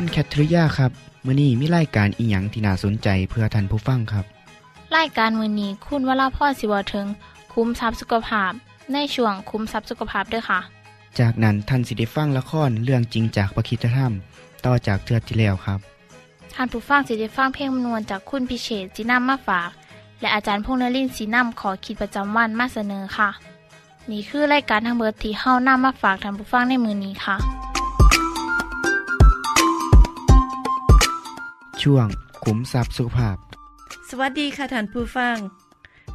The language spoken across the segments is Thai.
คุณแคทริยาครับมื้อนี้มีรายการอีหยังที่น่าสนใจเพื่อท่านผู้ฟังครับรายการมือนี้คุณวราพรสิวถึงคุ้มทรัพย์สุขภาพ ในช่วงคุ้มทรัพย์สุขภาพด้วยค่ะ จากนั้นท่านสิได้ฟังละครเรื่องจริงจากประคีตธรรม ต่อจากเทือกที่แล้วครับท่านผู้ฟังสิได้ฟังเพลงมนวนจากคุณพิเชษจีนัมมาฝาก และอาจารย์พงษ์นรินทร์สีนัมขอขีดประจำวันมาเสนอค่ะ นี่คือรายการทางเบอร์ที่เฮ้านํมาฝากท่านผู้ฟังในมือนี้ค่ะ ช่วงขุมทรัพย์สุขภาพ สวัสดีค่ะท่านผู้ฟัง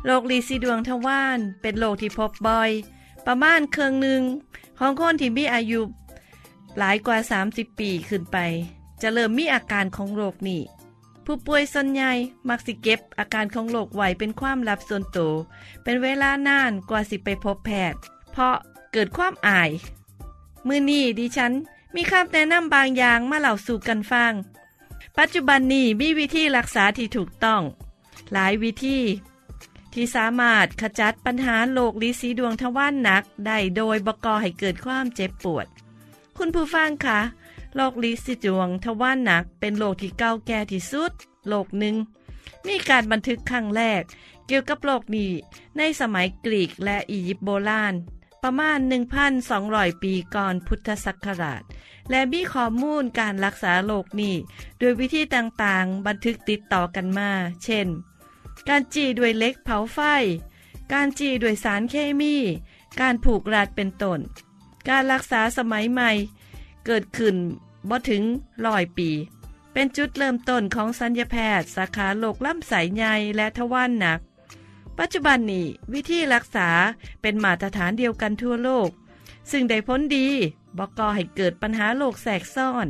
โรคลีซีดวงทวารเป็นโรคที่พบบ่อย ประมาณเครึ่องหนึ่งของคนที่มีอายุ หลายกว่า 30 ปีขึ้นไป จะเริ่มมีอาการของโรคนี้ผู้ป่วยส่วนใหญ่มักสิเก็บอาการของโรคไว้เป็นความลับส่วนตัวเป็นเวลานานกว่าสิไปพบแพทย์ เพราะเกิดความอาย มือนี้ดิฉันมีคำแนะนำบางอย่างมาเล่าสู่กันฟัง ปัจจุบันนี้มีวิธีรักษาที่ถูกต้อง หลายวิธี ที่สามารถขจัดปัญหาโรคลินสีดวงทวารหนักได้โดยบกอให้เกิดความเจ็บปวด คุณผู้ฟังคะโรคลินสีดวงทวารหนักเป็นโรคที่เก่าแก่ที่สุดโรคหนึ่งมีการบันทึกครั้งแรก เกี่ยวกับโรคนี้ในสมัยกรีกและอียิปต์โบราณ ประมาณ 1,200 ปีก่อนพุทธศักราช และมีข้อมูลการรักษาโรคนี้โดยวิธีต่างๆ บันทึกติดต่อกันมา เช่น การจีด้วยเล็กเผาไฟ การจีด้วยสารเคมี การผูกรัดเป็นต้น การรักษาสมัยใหม่ เกิดขึ้นบ่ถึงร้อยปี เป็นจุดเริ่มต้นของสัญญแพทย์ สาขาโรคลำไส้ใหญ่และทวารหนัก ปัจจุบันนี้วิธีรักษาเป็นมาตรฐานเดียวกันทั่วโลก ซึ่งได้พ้นดี บอกก่อให้เกิดปัญหาโรคแทรกซ้อน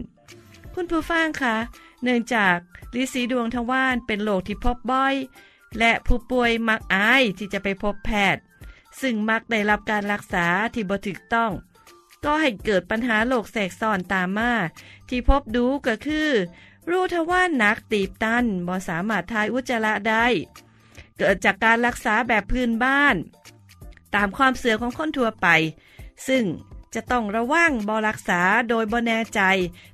คุณผู้ฟังคะเนื่องจากลินสีดวงทวารเป็นโรคที่พบบ่อย และผู้ป่วยมักอายที่จะไปพบแพทย์ ซึ่งมักได้รับการรักษาที่บ่ถูกต้อง ก็ให้เกิดปัญหาโรคแทรกซ้อนตามมาที่พบดูก็คือ รูทวารหนักตีบตันบ่สามารถทายอุจจาระได้ เกิดจากการรักษาแบบพื้นบ้าน ตามความเสื่อของคนทั่วไป ซึ่ง จะต้องระวังบอรักษาโดยบอแน่ใจ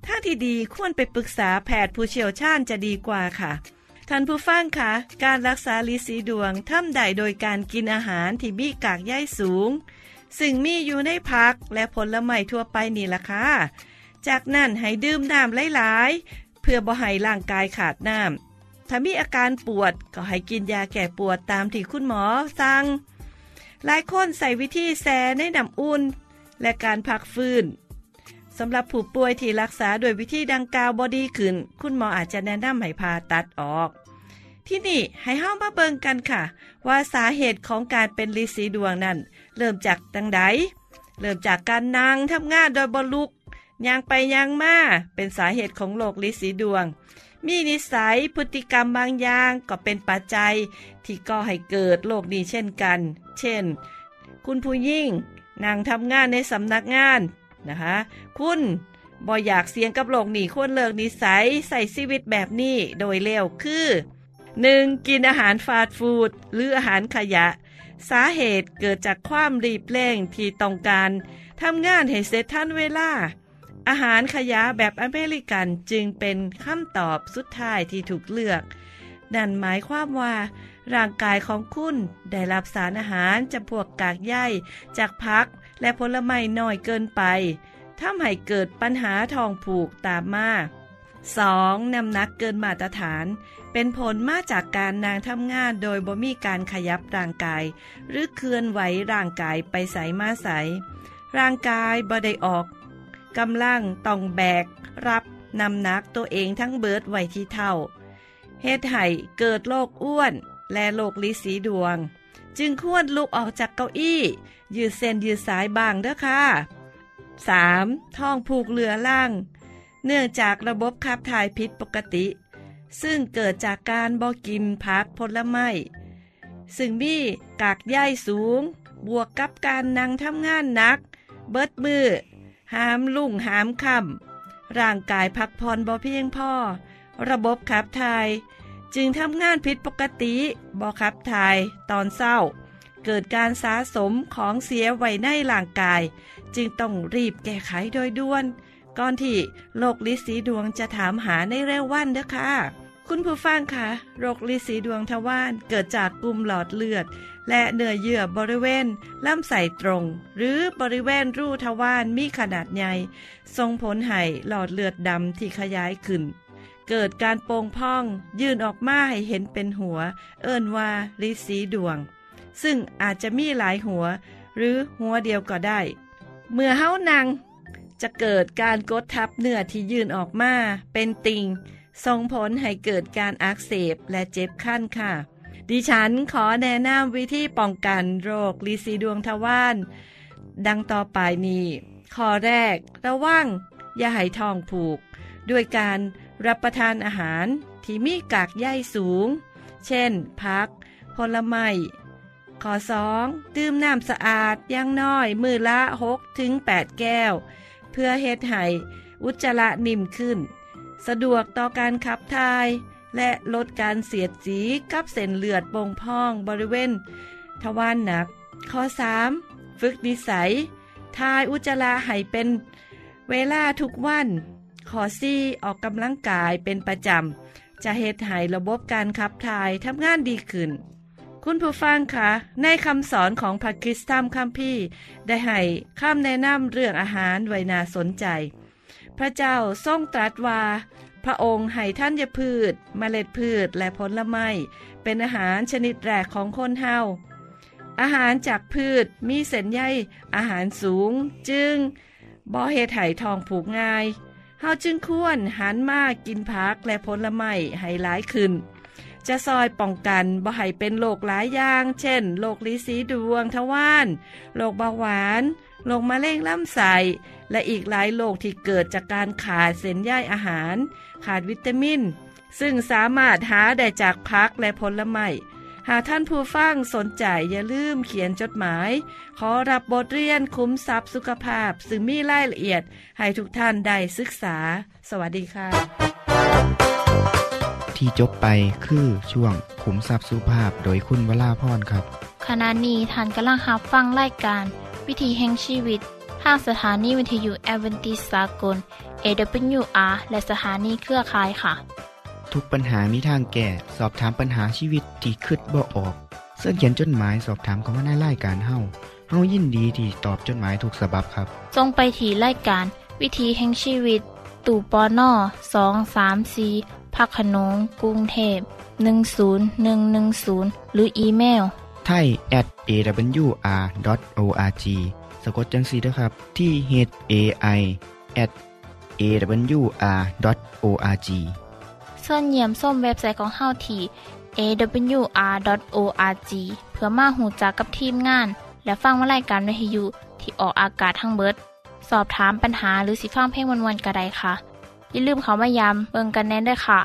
ถ้าที่ดีควรไปปรึกษาแพทย์ผู้เชี่ยวชาญจะดีกว่าค่ะ ท่านผู้ฟังคะการรักษาลิสีดวงทำได้โดยการกินอาหารที่มีกากใยสูง ซึ่งมีอยู่ในผักและผลไม้ทั่วไปนี่ล่ะค่ะ จากนั้นให้ดื่มน้ำหลายๆ เพื่อบ่ให้ร่างกายขาดน้ำถ้ามีอาการปวดก็ให้กินยาแก้ปวดตามที่คุณหมอสั่งหลายคนใส่วิธีแช่ในน้ำอุ่น และการพักฟื้นสำหรับผู้ป่วยที่รักษาโดวยวิธีดังกล่าวบอดีขึ้น คุณหมออาจจะแนะนำให้ผ่าตัดออก ที่นี่ให้เฮ้ามาเบิ่งกันค่ะ ว่าสาเหตุของการเป็นลิสีดวงนั้น เริ่มจากดังใดเริ่มจากการนั่งทำงานโดยบลุกยางไปยางมาเป็นสาเหตุของโรคลิสีดวง มีนิสัยพฤติกรรมบางอย่างก็เป็นปัจจัย ที่ก่อให้เกิดโรคนี้เช่นกัน เช่น คุณผู้ยิ่ง นั่งทำงานในสำนักงานนะคะคุณบ่อยากเสี่ยงกับโรคนี้ควรเลิกนิสัยใส่ชีวิตแบบนี้โดยเร็วคือ 1. กินอาหารฟาสต์ฟู้ดหรืออาหารขยะ สาเหตุเกิดจากความรีบเร่งที่ต้องการทำงานให้เสร็จทันเวลา อาหารขยะแบบอเมริกันจึงเป็นคำตอบสุดท้ายที่ถูกเลือก นั่นหมายความว่า ร่างกายของคุณได้รับสารอาหารจำพวกกากใยจากพักและผลไม้น้อยเกินไปทำให้เกิดปัญหาท้องผูกตามมา 2. น้ำหนักเกินมาตรฐาน เป็นผลมาจากการนางทำงานโดยบ่มีการขยับร่างกาย หรือเคลื่อนไหวร่างกายไปใสมาใส ร่างกายบ่ได้ออกกำลังต้องแบก รับนำหนักตัวเองทั้งเบิดไว้ที่เท่าเฮ็ดให้เกิดโรคอ้วน และโรคลิสีดวง จึงควรลุกออกจากเก้าอี้ ยืดเส้นยืดสายบางเด้อค่ะ 3. ท้องผูกเรือล่าง เนื่องจากระบบขับถ่ายผิดปกติ ซึ่งเกิดจากการบ่กินผักผลไม้ซึ่งมีกากใยสูง บวกกับการนั่งทำงานหนัก เบิดมือ หามลุ่งหามค่ำร่างกายพักผ่อนบ่เพียงพอ ระบบขับถ่าย จึงทำงานผิดปกติบ่ขับถ่ายตอนเศร้า เกิดการสะสมของเสียไว้ในร่างกาย จึงต้องรีบแก้ไขโดยด่วน ก่อนที่โรคลิสีดวงจะถามหาในเร็ววันเด้อค่ะคุณผู้ฟังคะโรคลิสีดวงทวารเกิดจากกลุ่มหลอดเลือด และเนื้อเยื่อบริเวณลำไส้ตรง หรือบริเวณรูทวารมีขนาดใหญ่ส่งผลให้หลอดเลือดดำที่ขยายขึ้น เกิดการโป่งพอง ยื่นออกมาให้เห็นเป็นหัว เอิ้นว่าลิสีดวง ซึ่งอาจจะมีหลายหัว หรือหัวเดียวก็ได้ เมื่อเฮานัง จะเกิดการกดทับเนื้อที่ยื่นออกมา เป็นติ่งส่งผลให้เกิดการอักเสบและเจ็บขั้นค่ะ ดิฉันขอแนะนำวิธีป้องกันโรคลิซีดวงทวารดังต่อไปนี้ข้อแรก ระวังอย่าให้ท้องผูก ด้วยการ รับประทานอาหารที่มีกากใยสูง เช่นพัก ผลไม้ข้อ 2. ดื่มน้ำสะอาดอย่างน้อยมือละ6ถึง8แก้ว เพื่อเฮ็ดให้อุจจาระนิ่มขึ้น สะดวกต่อการขับถ่าย และลดการเสียดสีกับเส้นเลือดโป่งพองบริเวณ ทวารหนัก ข้อ 3. ฝึกนิสัยทายอุจจาระให้เป็น เวลาทุกวัน ข้อ 4. ออกกำลังกายเป็นประจำ จะเฮ็ดให้ระบบการขับถ่ายทำงานดีขึ้น คุณผู้ฟังคะในคำสอนของพระคริสต์ธรรมคัมภีร์ได้ให้คำแนะนำเรื่องอาหารไว้น่าสนใจ พระเจ้าทรงตรัสว่า พระองค์ให้ท่านยพืชเมล็ดพืชและผลไม้ เป็นอาหารชนิดแรกของคนเฮาอาหารจากพืชมีเส้นใยอาหารสูง จึงบ่อเฮ็ดให้ทองผูกง่าย เฮาจึงควรหันมากินผักและผลไม้ให้หลายขึ้น จะซอยป้องกันบ่ให้เป็นโรคหลายอย่าง เช่นโรคลิสีดวงทวารโรคเบาหวานโรคมะเร็งลำไส้และอีกหลายโรคที่เกิดจากการขาดเส้นใยอาหาร ขาดวิตามิน ซึ่งสามารถหาได้จากพักและผลไม้ หากท่านผู้ฟังสนใจอย่าลืมเขียนจดหมาย ขอรับบทเรียนคุ้มทรัพย์สุขภาพ ซึ่งมีรายละเอียด ให้ทุกท่านได้ศึกษา สวัสดีค่ะ ที่จบไปคือช่วงขุมทรัพย์สุภาพโดยคุณวราพรครับ ขณะนี้ท่านกำลังรับฟังรายการ วิถีแห่งชีวิตทางสถานีวิทยุแอเวนติสากล AWR และสถานีเครือข่ายค่ะ ทุกปัญหามีทางแก้สอบถามปัญหาชีวิตที่คิดบ่ออก เสื้อเขียนจดหมายสอบถามเขามาในรายการเฮ้าเฮ้ายินดีที่ตอบจดหมายถูกสาบบครับ ทรงไปถีรายการ วิถีแห่งชีวิต ตู่ปอน่อสองสามสีพักขนงกรุงเทพ10110 หรืออีเมลไทย at awr.org สะกดจังสีนะครับที่ h a i at awr.org ส่วนเยี่ยมส้มเว็บไซต์ของเฮาที่ awr.org เพื่อมาหูจักกับทีมงาน และฟังวารายการวิทยุที่ออกอากาศทั้งเบิด สอบถามปัญหาหรือสิฟังเพลงวนๆกระไดค่ะ อย่าลืมเขามายามเบิงกันแน่นด้วยค่ะ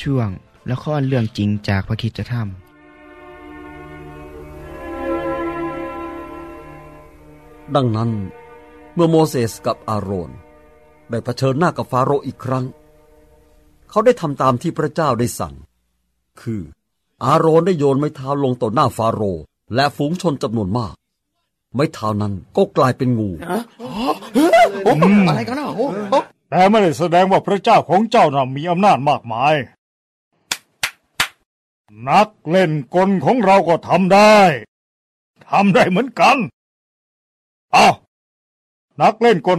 ช่วงละครเรื่องจริงจากพระคริสตธรรมดังนั้นเมื่อโมเสสกับอาโรน ได้เผชิญหน้ากับฟาโรห์อีกครั้ง เขาได้ทำตามที่พระเจ้าได้สั่ง คือ อาโรนได้โยนไม้เท้าลงต่อหน้าฟาโรห์และฝูงชนจำนวนมาก ไม้เท้านั้นก็กลายเป็นงูอะไรกันนะโอ้โอ้แต่ไม่ได้แสดงว่าพระเจ้าของเจ้าน่ะมีอำนาจมากมาย นักเล่นกลของเราก็ทำได้ทำได้เหมือนกันอ้าวนักเล่นกล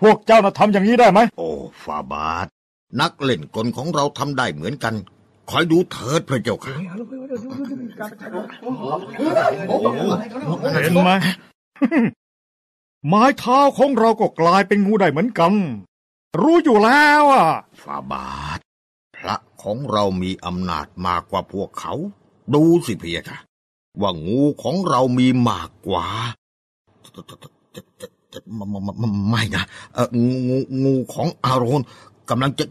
พวกเจ้าน่ะทำอย่างนี้ได้ไหม โอ้ฟาบาท นักเล่นกลของเราทำได้เหมือนกัน คอยดูเถิดพระเจ้าค่ะเห็นไหมไม้เท้าของเราก็กลายเป็นงูได้เหมือนกัน รู้อยู่แล้วอะฟาบาท พระของเรามีอำนาจมากกว่าพวกเขา ดูสิเพียค่ะ ว่างูของเรามีมากกว่าไม่ไม่ไม่ไม่นะเอ่องูงูงูของอารอนกำลังจะ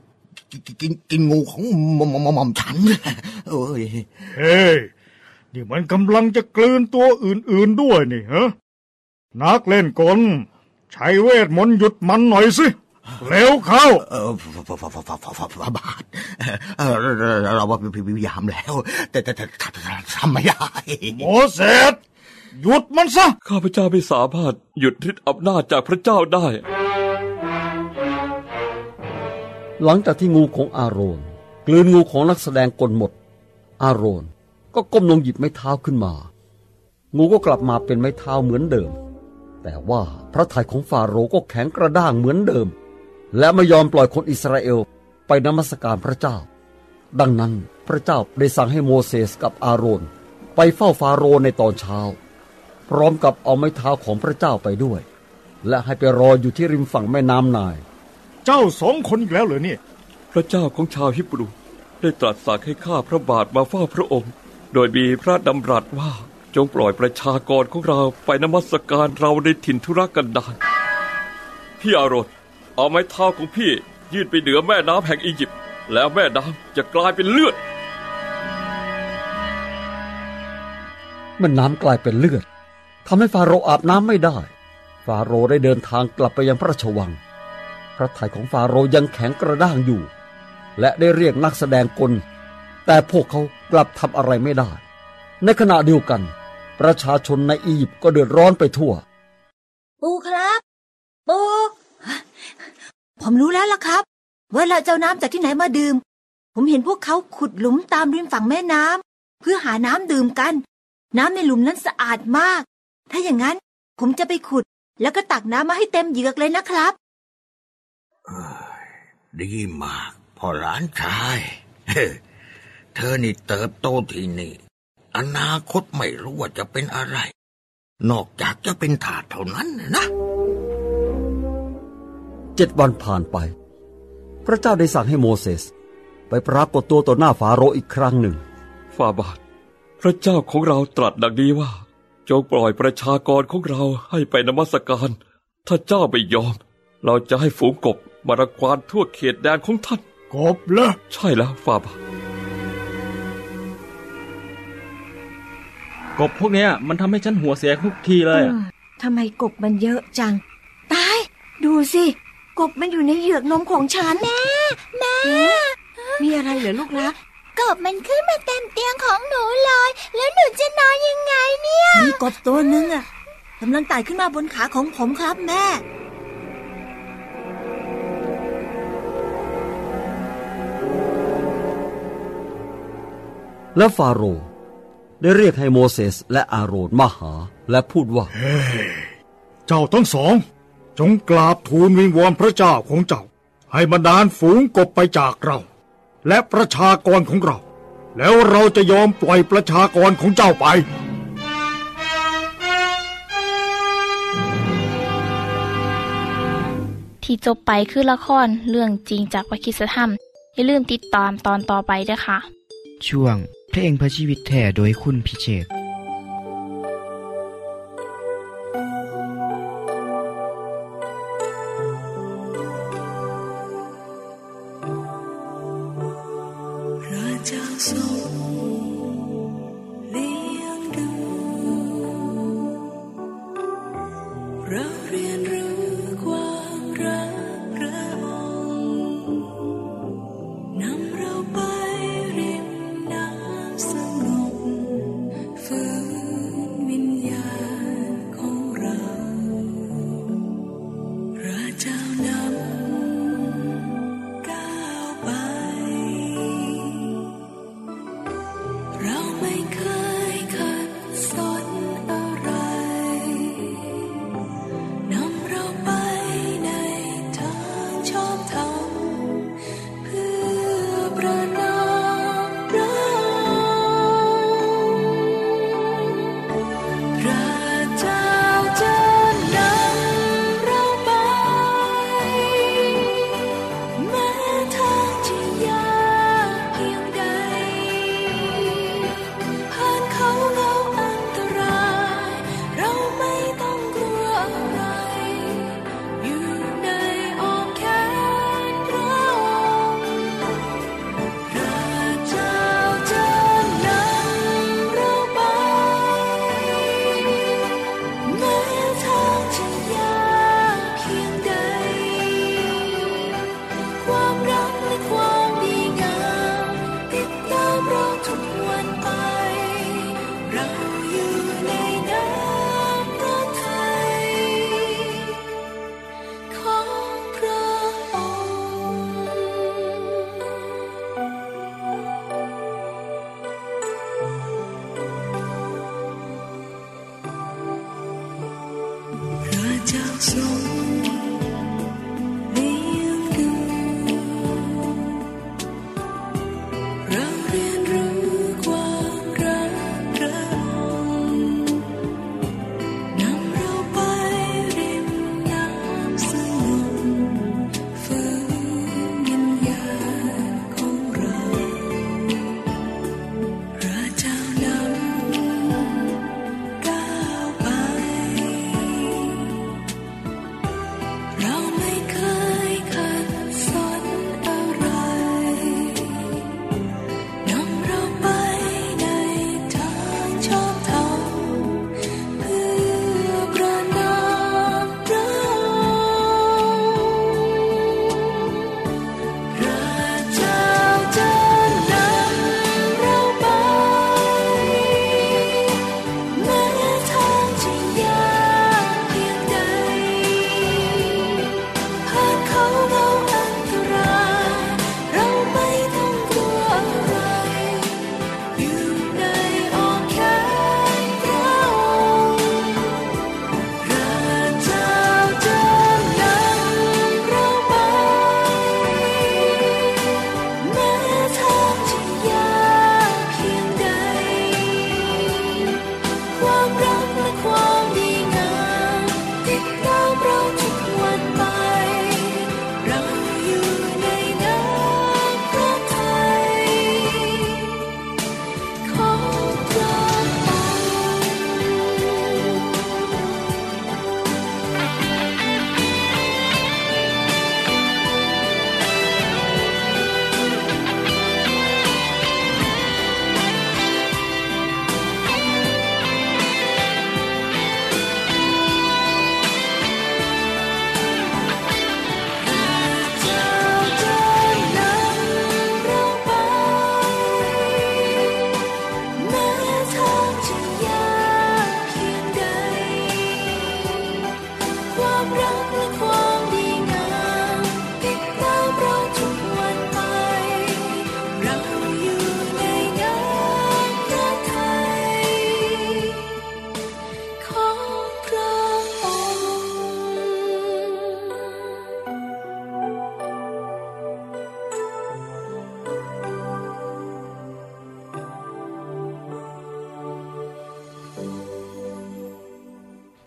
กินกินงูของหม่อมฉันเอ้ยเฮ้นี่มันกำลังจะกลืนตัวอื่นๆด้วยนี่ฮะนักเล่นกลใช้เวทมนต์หยุดมันหน่อยสิเร็วเข้าเออบาทเราพยายามแล้ว แต่แต่ทำไม่ได้โมเสสหยุดมันซะ ข้าพเจ้าไม่สามารถหยุดฤทธิ์อำนาจจากพระเจ้าได้ หลังจากที่งูของอาโรนกลืนงูของนักแสดงกลหมด อาโรนก็ก้มลงหยิบไม้เท้าขึ้นมา งูก็กลับมาเป็นไม้เท้าเหมือนเดิม แต่ว่าพระทัยของฟาโรห์ก็แข็งกระด้างเหมือนเดิม และไม่ยอมปล่อยคนอิสราเอลไปนมัสการพระเจ้า ดังนั้นพระเจ้าได้สั่งให้โมเสสกับอาโรนไปเฝ้าฟาโรห์ในตอนเช้า พร้อมกับเอาไม้เท้าของพระเจ้าไปด้วย และให้ไปรออยู่ที่ริมฝั่งแม่น้ำนาย เจ้าสองคนอีกแล้วเหรอเนี่ย พระเจ้าของชาวฮิบรูได้ตรัสสั่งให้ข้าพระบาทมาเฝ้าพระองค์ โดยมีพระดำรัสว่าจงปล่อยประชากรของเราไปนมัสการเราในถิ่นธุรกันดารพี่อารอนเอาไม้เท้าของพี่ยื่นไปเหนือแม่น้ำแห่งอียิปต์แล้วแม่น้ำจะกลายเป็นเลือดแม่น้ำกลายเป็นเลือดทำให้ฟาโรห์อาบน้ำไม่ได้ ฟาโรห์ได้เดินทางกลับไปยังพระราชวังพ ระทัยของฟาโรยังแข็งกระด้างอยู่ และได้เรียกนักแสดงกล แต่พวกเขากลับทำอะไรไม่ได้ ในขณะเดียวกัน ประชาชนในอียิปต์ก็เดือดร้อนไปทั่ว ปูครับ ปู ผมรู้แล้วล่ะครับ ว่าเราจะเอาน้ำจากที่ไหนมาดื่ม ผมเห็นพวกเขาขุดหลุมตามริมฝั่งแม่น้ำเพื่อหาน้ำดื่มกัน น้ำในหลุมนั้นสะอาดมาก ถ้าอย่างนั้นผมจะไปขุดแล้วก็ตักน้ำมาให้เต็มเหยือกเลยนะครับ ดีมากพ่อหลานชายเฮ้เธอนี่เติบโตที่นี่ อนาคตไม่รู้ว่าจะเป็นอะไร นอกจากจะเป็นถาสเท่านั้นนะเจ็ดวันผ่านไป พระเจ้าได้สั่งให้โมเสส ไปปรากฏตัวต่อหน้าฟาโรห์อีกครั้งหนึ่งฟาบาท พระเจ้าของเราตรัสดังนี้ว่า จงปล่อยประชากรของเราให้ไปนมัสการ ถ้าเจ้าไม่ยอม เราจะให้ฝูงกบ มารังควานทั่วเขตแดนของท่าน กบเหรอใช่แล้วฟาบาทกบพวกเนี้ยมันทำให้ฉันหัวเสียทุกทีเลยอะอืมทำไมกบมันเยอะจัง ตาย ดูสิ กบมันอยู่ในเหยือกนมของฉันแม่แม่มีอะไรเหรอลูกรักกบมันขึ้นมาเต็มเตียงของหนูเลย แล้วหนูจะนอนยังไงเนี่ย มีกบตัวหนึงอะกำลังไต่ขึ้นมาบนขาของผมครับแม่ และฟาโรห์ได้เรียกให้โมเสสและอาโรนมาหาและพูดว่า เจ้าทั้งสอง จงกราบทูลวิงวอนพระเจ้าของเจ้า ให้บรรดาลฝูงกบไปจากเรา และประชากรของเรา แล้วเราจะยอมปล่อยประชากรของเจ้าไปที่จบไปคือละครเรื่องจริงจากวิคิสธรรม อย่าลืมติดตามตอนต่อไปด้วยค่ะ ช่วงเพ ลงพระชีวิตแท่โดยคุณพิเชษ 小熊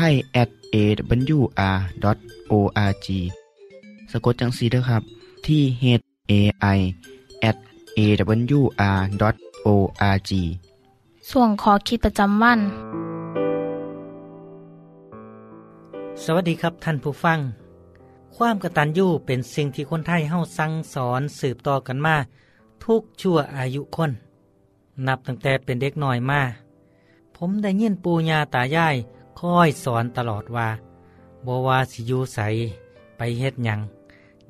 ไทย at awr.org สะกดจังสีด้วยครับ ที่ h a i at awr.org ส่วนขอคิดประจำวัน สวัสดีครับท่านผู้ฟัง ความกตัญญูเป็นสิ่งที่คนไทยเฮาสั่งสอนสืบต่อกันมา ทุกชั่วอายุคน นับตั้งแต่เป็นเด็กน้อยมา ผมได้ยินปูญาตายาย คอยสอนตลอดว่าบ่ว่าสิยูใสไปเฮ็ดยัง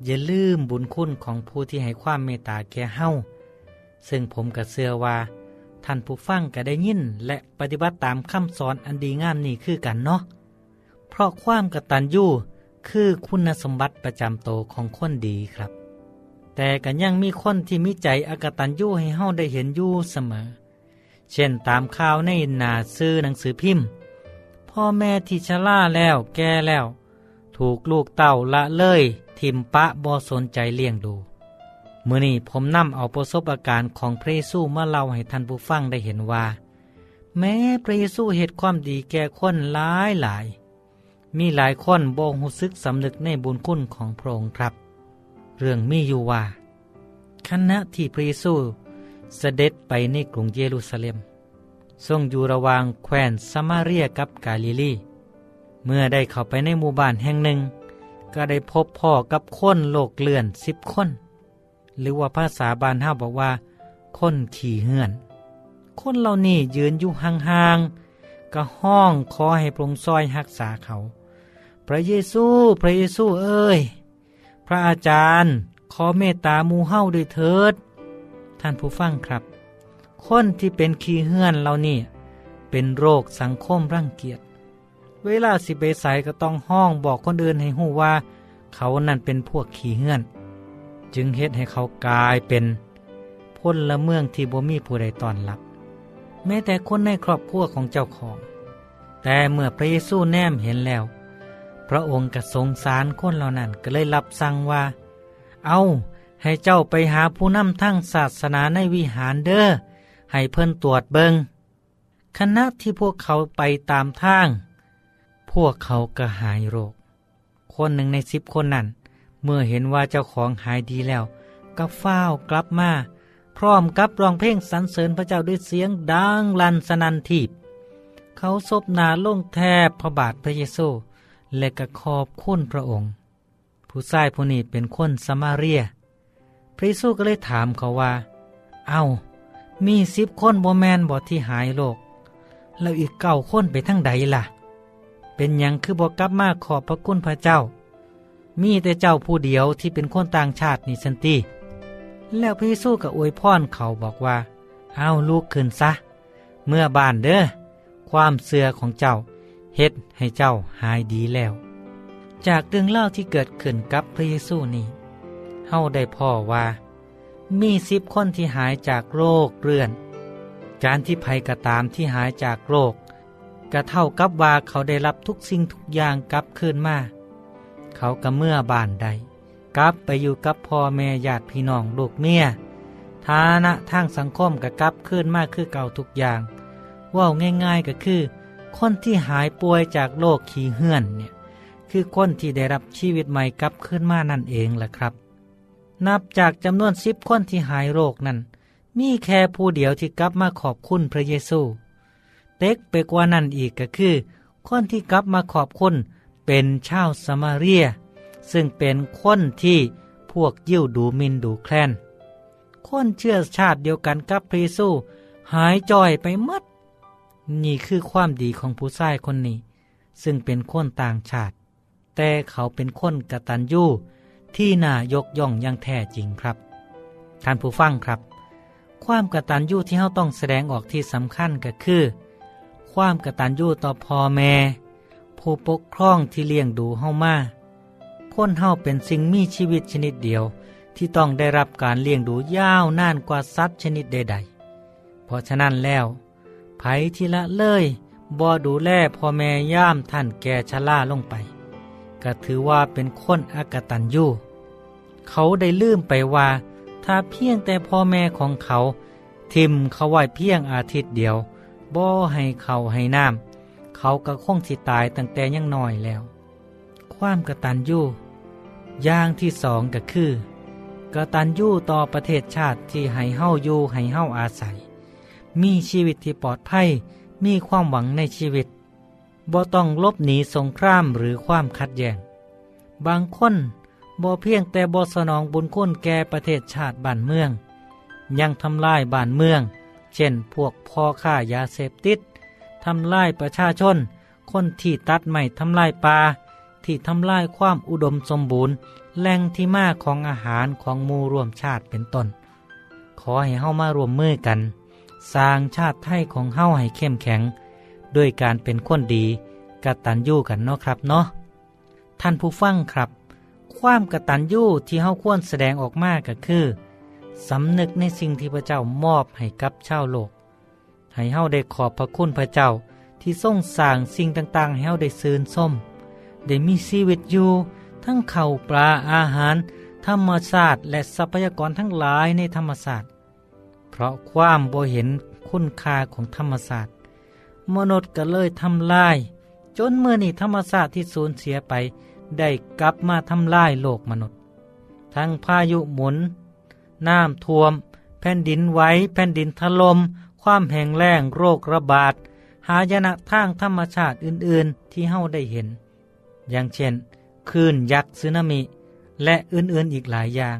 อย่าลืมบุญคุณของผู้ที่ให้ความเมตตาแก่เฮาซึ่งผมก็เชื่อว่า ท่านผู้ฟังก็ได้ยินและปฏิบัติตามคำสอนอันดีงามนี้คือกันเนาะเพราะความกตัญญูคือคุณสมบัติประจำโตของคนดีครับ แต่กันยังมีคนที่มีใจอกตัญญูให้เฮาได้เห็นอยู่เสมอ เช่นตามข่าวในหนาซื้อหนังสือพิมพ์ พ่อแม่ที่ชราแล้วแก่แล้ว ถูกลูกเต่าละเลยทิมปะบ่สนใจเลี้ยงดูเมื่อนี้ผมนำเอาประสบการณ์ของพระเยซูมาเล่าให้ท่านผู้ฟังได้เห็นว่า แม้พระเยซูเหตุความดีแก่คนหลายหลาย มีหลายคนบ่หูซึกสำนึกในบุญคุณของพระองค์ครับ เรื่องมีอยู่ว่าขณะที่พระเยซูเสด็จไปในกรุงเยรูซาเล็ม ทรงอยู่ระหว่างแคว้นสมาเรียกับกาลิลีเมื่อได้เข้าไปในหมู่บ้านแห่งหนึ่ง ก็ได้พบพ่อกับคนโลกเลื่อนสิบคน หรือว่าภาษาบานห้าบอกว่า คนขี่เหือน คนเหล่านี้ยืนอยู่ห่างๆก็ห้องขอให้พระองค์ซอยหักษาเขาพพระเยซู พระเยซูเอ้ย พระอาจารย์ ขอเมตตามูเฮ้าด้วยเถิด ท่านผู้ฟังครับ คนที่เป็นขี้เหื่อนเรานี่ เป็นโรคสังคมรังเกียจ เวลาสิเบใสก็ต้องห้องบอกคนอื่นให้หูว่า เขานั่นเป็นพวกขี้เหื่อน จึงเฮ็ดให้เขากลายเป็นพลละเมืองที่บ่มีผู้ใดต้อนรับ แม้แต่คนในครอบครัวของเจ้าของ แต่เมื่อพระเยซูแนมเห็นแล้ว พระองค์ก็สงสารคนเหล่านั้นก็เลยรับสั่งว่า เอาให้เจ้าไปหาผู้นำทั้งศาสนาในวิหารเด้อ ให้เพิ่นตรวจเบิงคณะที่พวกเขาไปตามทาง พวกเขาก็หายโรค คนหนึ่งในสิบคนนั้น เมื่อเห็นว่าเจ้าของหายดีแล้ว ก็เฝ้ากลับมา พร้อมกับร้องเพลงสรรเสริญพระเจ้าด้วยเสียงดังลันสนันทีบ เขาซบหนาลงแทบพระบาทพระเยซูและก็ขอบคุณพระองค์ ผู้ชายผู้นี้เป็นคนสมาเรีย พระเยซูก็เลยถามเขาว่า เอา้า มีสิบคนบ่แมนบ่ที่หายโรคแล้วอีกเก้าคนไปทั้งใดล่ะ เป็นยังคือบอกลับมาขอบพระคุณพระเจ้า มีแต่เจ้าผู้เดียวที่เป็นคนต่างชาตินี่สันติแล้วพระเยซูก็อวยพรเขาบอกว่า เอาลูกขึ้นซะ เมื่อบานเด้อความเสื่อของเจ้าเฮ็ดให้เจ้าหายดีแล้ว จากเรื่องเล่าที่เกิดขึ้นกับพระเยซูนี่เฮาได้พ่อว่า มีสิบคนที่หายจากโรคเรื้อน การที่ภัยกระตามที่หายจากโรคก็เท่ากับว่าเขาได้รับทุกสิ่งทุกอย่างกลับคืนมา เขาก็เมื่อบ้านใด กลับไปอยู่กับพ่อแม่ญาติพี่น้องลูกเมียฐานะทางสังคมก็กลับคืนมาคือเก่าทุกอย่าง ว่าง่ายๆก็คือ คนที่หายป่วยจากโรคขี้เหื่อนเนี่ยคือคนที่ได้รับชีวิตใหม่กลับขึ้นมานั่นเองแหละครับ นับจากจำนวนสิบคนที่หายโรคนั้น มีแค่ผู้เดียวที่กลับมาขอบคุณพระเยซู เต็กไปกว่านั้นอีกก็คือ คนที่กลับมาขอบคุณเป็นชาวสมาเรีย ซึ่งเป็นคนที่พวกยิ่วดูมินดูแคลน คนเชื่อชาติเดียวกันกับพระเยซู หายจ่อยไปมัด นี่คือความดีของผู้ชายคนนี้ ซึ่งเป็นคนต่างชาติ แต่เขาเป็นคนกตัญญู ที่น่ายกย่องอย่างแท้จริงครับ ท่านผู้ฟังครับ ความกตัญญูที่เราต้องแสดงออกที่สำคัญก็คือ ความกตัญญูต่อพ่อแม่ ผู้ปกครองที่เลี้ยงดูเฮามาคนเฮาเป็นสิ่งมีชีวิตชนิดเดียว ที่ต้องได้รับการเลี้ยงดูยาวนานกว่าสัตว์ชนิดใด ๆ เพราะฉะนั้นแล้วไผที่ละเลยบ่ดูแลพ่อแม่ย่ามท่านแก่ชราลงไป ก็ถือว่าเป็นคนอากตันยูเขาได้ลืมไปว่า ถ้าเพียงแต่พ่อแม่ของเขา ทิมเขาไว้เพียงอาทิตย์เดียวบ่ให้เขาให้น้ำเขาก็คงสิตายตั้งแต่ยังน้อยแล้ว ความกตัญญูอย่างที่สองก็คือกตัญญูต่อประเทศชาติที่ให้เฮาอยู่ให้เฮาอาศัย มีชีวิตที่ปลอดภัยมีความหวังในชีวิต บ่ต้องลบหนีสงครามหรือความขัดแย้ง บางคนบ่เพียงแต่บ่สนองบุญคุณแก่ประเทศชาติบ้านเมือง ยังทำลายบ้านเมือง เช่นพวกพ่อค้ายาเสพติดทำลายประชาชน คนที่ตัดไม้ทำลายป่าที่ทำลายความอุดมสมบูรณ์ แหล่งที่มาของอาหารของมูรวมชาติเป็นต้น ขอให้เฮามารวมมือกัน สร้างชาติไทยของเฮาให้เข้มแข็ง ด้วยการเป็นคนดีกระตัญญูกันเนาะครับเนาะท่านผู้ฟังครับ ความกระตัญญูที่เฮาควรแสดงออกมาก็คือสำนึกในสิ่งที่พระเจ้ามอบให้กับชาวโลก ให้เฮาได้ขอบพระคุณพระเจ้าที่ทรงสร้างสิ่งต่างๆให้เฮาได้ซื่นส้มได้มีชีวิตอยู่ ทั้งเข่าปลาอาหาร ธรรมศาสตร์และทรัพยากรทั้งหลายในธรรมศาสตร์เพราะความบ่เห็นคุณค่าของธรรมศาสตร์ มนุษย์ก็เลยทำลาย จนเมื่อนี่ธรรมศาสตร์ที่สูญเสียไป ได้กลับมาทำลายโลกมนุษย์ ทั้งพายุหมุน น้ำท่วม แผ่นดินไหวแผ่นดินถลม่มความแห้งแล้งโรคระบาด หายนะทางธรรมชาติอื่นๆที่เฮาได้เห็น อย่างเช่นคลื่นยักษ์สึนามิ และอื่นๆอีกหลายอย่าง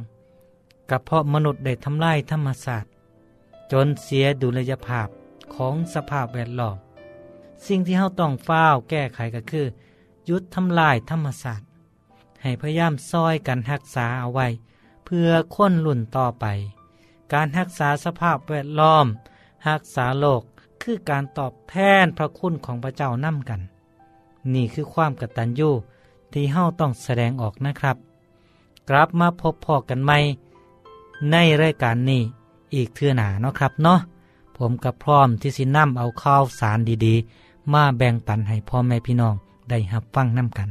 กับเพราะมนุษย์ได้ทำลายธรรมศาสตร์ จนเสียดุลยภาพของสภาพแวดล้อม สิ่งที่เฮาต้องเฝ้าแก้ไขก็คือ ยุดทำลายธรรมศาสตร์ให้พยายามซอยกันรักษาเอาไว้ เพื่อค้นรุ่นต่อไป การรักษาสภาพแวดล้อมรักษาโลกคือการตอบแทนพระคุณของพระเจ้านํกัน นี่คือความกตัญญูที่เฮาต้องแสดงออกนะครับ กลับมาพบพอกันใหม่ในรายการนี้อีกเทื่อหนาเนาะครับเนาะผมกับพร้อมที่สินำเอาข้าวสารดีๆ มาแบ่งปันให้พ่อแม่พี่น้องได้หับฟังน้ำกัน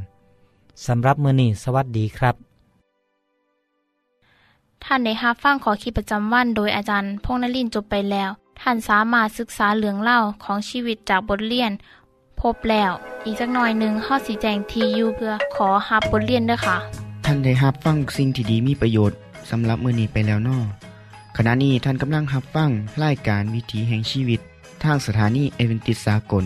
สำหรับมื้อนี้สวัสดีครับ ท่านได้รับฟังขอคิดประจำวันโดยอาจารย์พงษ์นลินทร์จบไปแล้ว ท่านสามารถศึกษาเรื่องเล่าของชีวิตจากบทเรียน พบแล้ว อีกสักหน่อยหนึ่งข้อสีแจงทียูเพื่อขอฮับบทเรียนด้วยค่ะ ท่านได้รับฟังสิ่งที่ดีมีประโยชน์สำหรับมื้อนี้ไปแล้วนอขณะนี้ท่านกำลังรับฟังรายการวิถีแห่งชีวิต ทางสถานีเอเวนติสากล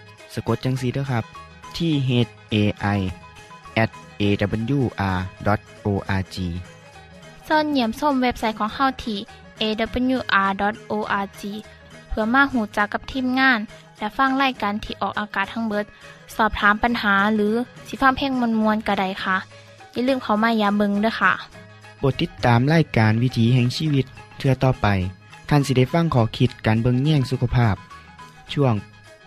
สะกดจังสีด้วยครับ ที่ h a i at awr.org ส่วนเหยี่ยมส้มเว็บไซต์ของเฮาที่ awr.org เพื่อมาหูจักกับทีมงาน และฟังไล่การที่ออกอากาศทั้งเบิด สอบถามปัญหาหรือสิฟ้าเพลงมวลมวลกระไดค่ะ อย่าลืมเขามายามเบิงด้วยค่ะโปรดติดตามรายการวิถีแห่งชีวิตเทือต่อไปท่านสิได้ฟังขอคิดการเบิงแย่งสุขภาพ ช่วง